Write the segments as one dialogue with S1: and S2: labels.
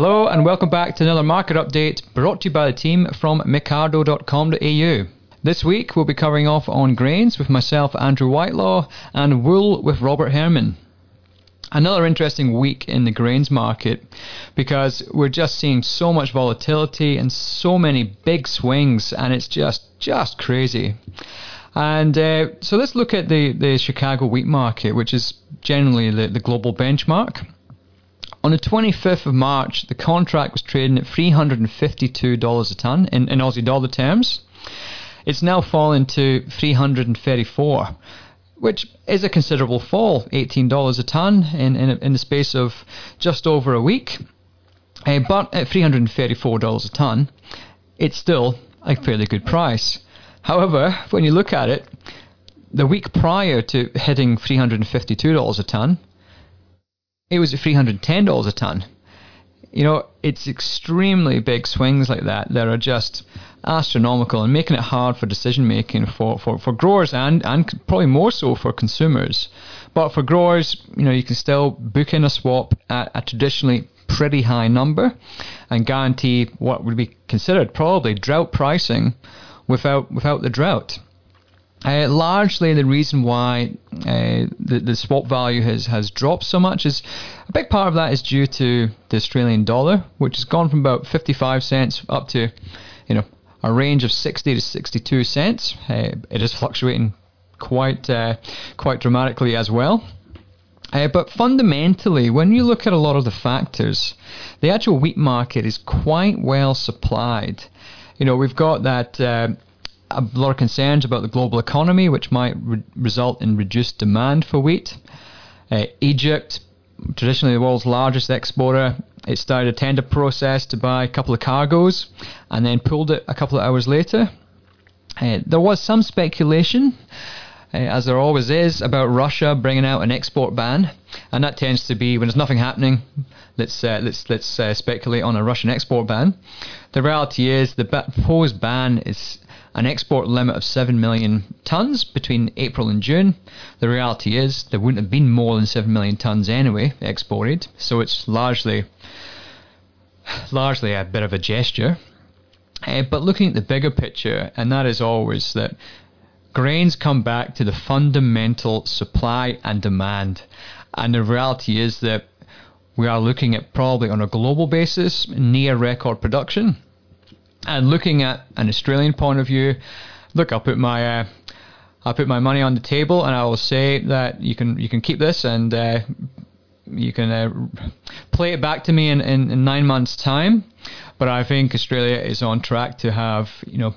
S1: Hello and welcome back to another market update brought to you by the team from mecardo.com.au. This week we'll be covering off on grains with myself, Andrew Whitelaw, and wool with Robert Herrmann. Another interesting week in the grains market because we're just seeing so much volatility and so many big swings, and it's just just crazy. And uh, so let's look at the, the Chicago wheat market, which is generally the, the global benchmark. On the 25th of March, the contract was trading at $352 a ton in, in Aussie dollar terms. It's now fallen to 334 which is a considerable fall, $18 a ton in, in, in the space of just over a week. Uh, but at $334 a ton, it's still a fairly good price. However, when you look at it, the week prior to hitting $352 a ton, it was at $310 a ton. You know, it's extremely big swings like that that are just astronomical and making it hard for decision making for, for, for growers and, and probably more so for consumers. But for growers, you know, you can still book in a swap at a traditionally pretty high number and guarantee what would be considered probably drought pricing without without the drought. Uh, largely, the reason why uh, the, the swap value has, has dropped so much is a big part of that is due to the Australian dollar, which has gone from about 55 cents up to, you know, a range of 60 to 62 cents. Uh, it is fluctuating quite uh, quite dramatically as well. Uh, but fundamentally, when you look at a lot of the factors, the actual wheat market is quite well supplied. You know, we've got that uh, a lot of concerns about the global economy, which might re- result in reduced demand for wheat. Uh, Egypt, traditionally the world's largest exporter, it started a tender process to buy a couple of cargoes and then pulled it a couple of hours later. Uh, there was some speculation, uh, as there always is, about Russia bringing out an export ban, and that tends to be when there's nothing happening. Let's uh, let's let's uh, speculate on a Russian export ban. The reality is the proposed ban is an export limit of 7 million tonnes between April and June. The reality is there wouldn't have been more than 7 million tonnes anyway exported, so it's largely largely a bit of a gesture. Uh, but looking at the bigger picture, and that is always that grains come back to the fundamental supply and demand. And the reality is that we are looking at probably on a global basis near record production. And looking at an Australian point of view, look, I'll put my uh, I'll put my money on the table, and I will say that you can you can keep this and uh, you can uh, play it back to me in, in, in, nine months' time. But I think Australia is on track to have you know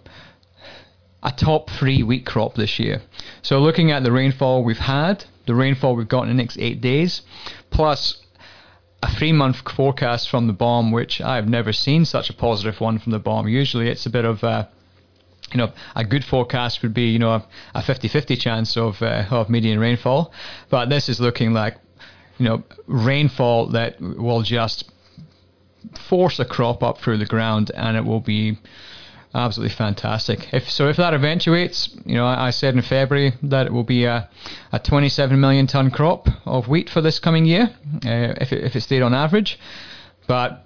S1: a top three wheat crop this year. So looking at the rainfall we've had, the rainfall we've got in the next eight days, plus a three month forecast from the BoM, which I've never seen such a positive one from the BoM. Usually it's a bit of a you know, a good forecast would be, you know, a 50-50 chance of uh, of median rainfall, but this is looking like, you know, rainfall that will just force a crop up through the ground, and it will be absolutely fantastic. If so, if that eventuates, you know, I, I, said in February that it will be a, a 27 million ton crop of wheat for this coming year, uh, if it, if it stayed on average. But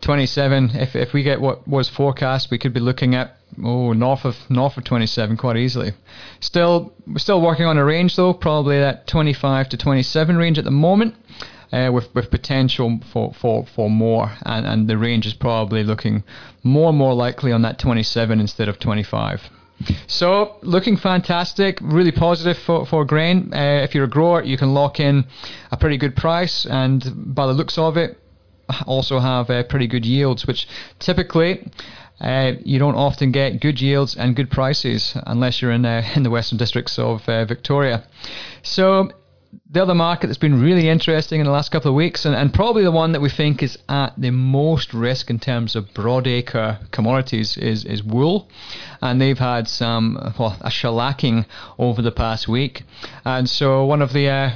S1: 27, if if we get what was forecast, we could be looking at oh north of north of 27 quite easily. Still, we're still working on a range though, probably that 25 to 27 range at the moment uh, with with potential for, for, for more, and, and the range is probably looking more and more likely on that 27 instead of 25. So looking fantastic, really positive for, for grain. Uh, if you're a grower, you can lock in a pretty good price, and by the looks of it, also have uh, pretty good yields, which typically uh, you don't often get good yields and good prices unless you're in uh, in the western districts of uh, Victoria. So the other market that's been really interesting in the last couple of weeks, and, and probably the one that we think is at the most risk in terms of broadacre commodities, is, is wool. And they've had some, well, a shellacking over the past week. And so one of the uh,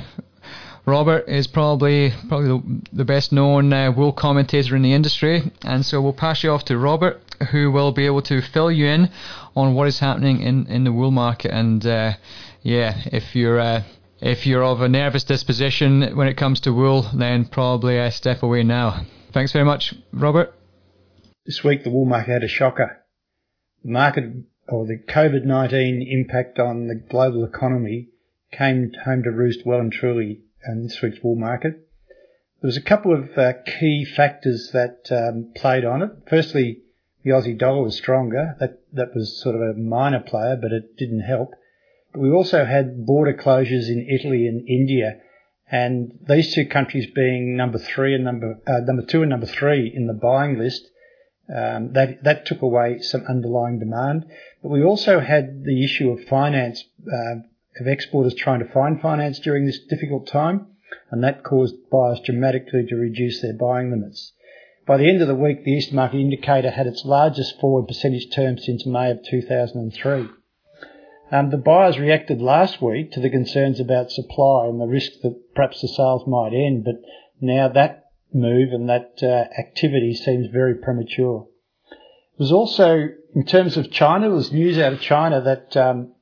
S1: Robert is probably probably the, the best known uh, wool commentator in the industry, and so we'll pass you off to Robert, who will be able to fill you in on what is happening in, in the wool market. And uh, yeah, if you're uh, if you're of a nervous disposition when it comes to wool, then probably uh, step away now. Thanks very much, Robert.
S2: This week, the wool market had a shocker. The market, or the COVID 19 impact on the global economy, came home to roost well and truly in this week's wool market. There was a couple of uh, key factors that um, played on it. Firstly, the Aussie dollar was stronger. That that was sort of a minor player, but it didn't help. We also had border closures in Italy and India, and these two countries being number three and number uh, number two and number three in the buying list, um, that that took away some underlying demand. But we also had the issue of finance uh, of exporters trying to find finance during this difficult time, and that caused buyers dramatically to reduce their buying limits. By the end of the week, the Eastern Market Indicator had its largest forward percentage term since May of 2003. Um, the buyers reacted last week to the concerns about supply and the risk that perhaps the sales might end, but now that move and that uh, activity seems very premature. There's also, in terms of China, there was news out of China that um,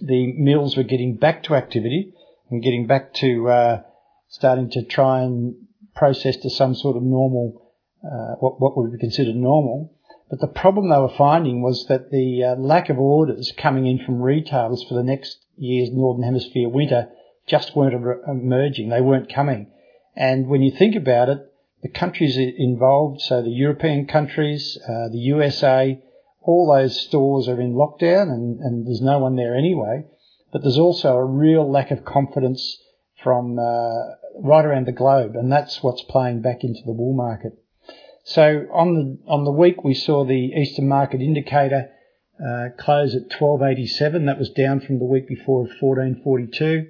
S2: the mills were getting back to activity and getting back to uh, starting to try and process to some sort of normal, uh, what, what would be considered normal. But the problem they were finding was that the uh, lack of orders coming in from retailers for the next year's Northern Hemisphere winter just weren't emerging. They weren't coming. And when you think about it, the countries involved, so the European countries, uh, the USA, all those stores are in lockdown and, and, there's no one there anyway. But there's also a real lack of confidence from uh, right around the globe, and that's what's playing back into the wool market. So on the on the week, we saw the Eastern Market Indicator uh, close at 1287. That was down from the week before of 1442.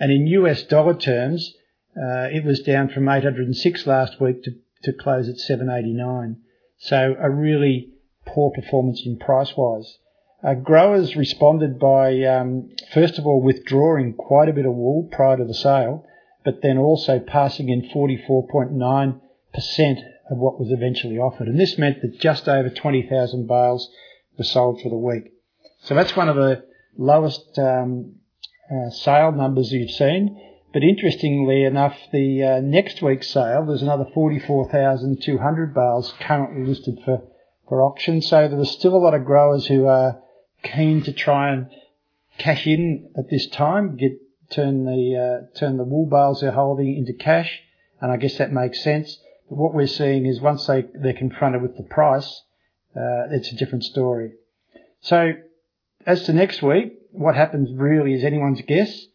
S2: And in US dollar terms, uh, it was down from 806 last week to, to close at 789. So a really poor performance in price wise. Uh, growers responded by, um, first of all, withdrawing quite a bit of wool prior to the sale, but then also passing in 44.9% of what was eventually offered. And this meant that just over 20,000 bales were sold for the week. So that's one of the lowest um, uh, sale numbers you've seen. But interestingly enough, the uh, next week's sale, there's another 44,200 bales currently listed for, for auction. So there are still a lot of growers who are keen to try and cash in at this time, get turn the uh, turn the wool bales they're holding into cash, and I guess that makes sense. But what we're seeing is once they, they're confronted with the price, uh, it's a different story. So as to next week, what happens really is anyone's guess.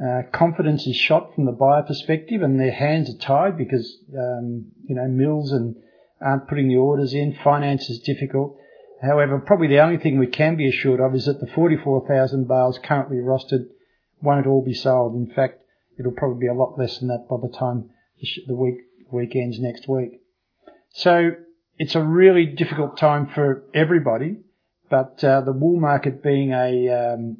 S2: Uh, confidence is shot from the buyer perspective, and their hands are tied because um, you know mills and aren't putting the orders in. Finance is difficult. However, probably the only thing we can be assured of is that the 44,000 bales currently rostered won't all be sold. In fact, it'll probably be a lot less than that by the time the week weekends next week. So it's a really difficult time for everybody, but uh, the wool market being a um,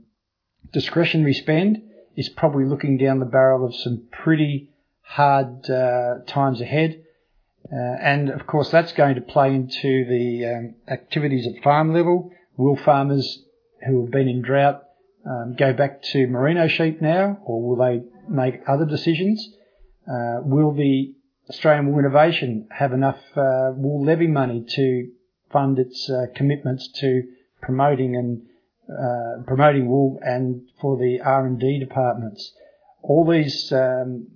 S2: discretionary spend is probably looking down the barrel of some pretty hard uh, times ahead. Uh, and of course, that's going to play into the um, activities at farm level. Will farmers who have been in drought um, go back to merino sheep now, or will they make other decisions? Uh, will the Australian Wool Innovation have enough uh, wool levy money to fund its uh, commitments to promoting and uh, promoting wool and for the R&D departments. All these um,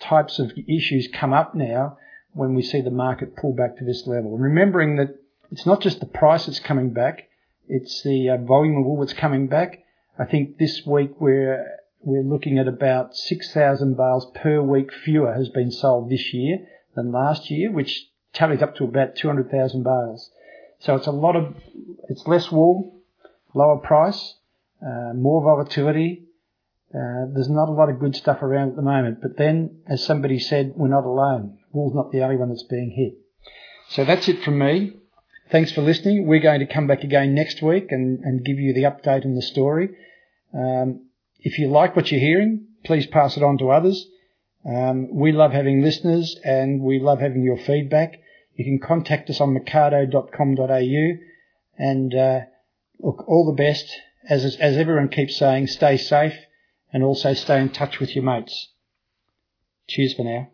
S2: types of issues come up now when we see the market pull back to this level. And remembering that it's not just the price that's coming back, it's the uh, volume of wool that's coming back. I think this week we're we're looking at about 6,000 bales per week fewer has been sold this year than last year, which tallies up to about 200,000 bales. So it's a lot of, it's less wool, lower price, uh, more volatility. Uh, there's not a lot of good stuff around at the moment. But then, as somebody said, we're not alone. Wool's not the only one that's being hit. So that's it from me. Thanks for listening. We're going to come back again next week and, and give you the update on the story. Um, if you like what you're hearing, please pass it on to others. Um, we love having listeners and we love having your feedback. You can contact us on mecardo.com.au and uh, look, all the best. As, as everyone keeps saying, stay safe and also stay in touch with your mates. Cheers for now.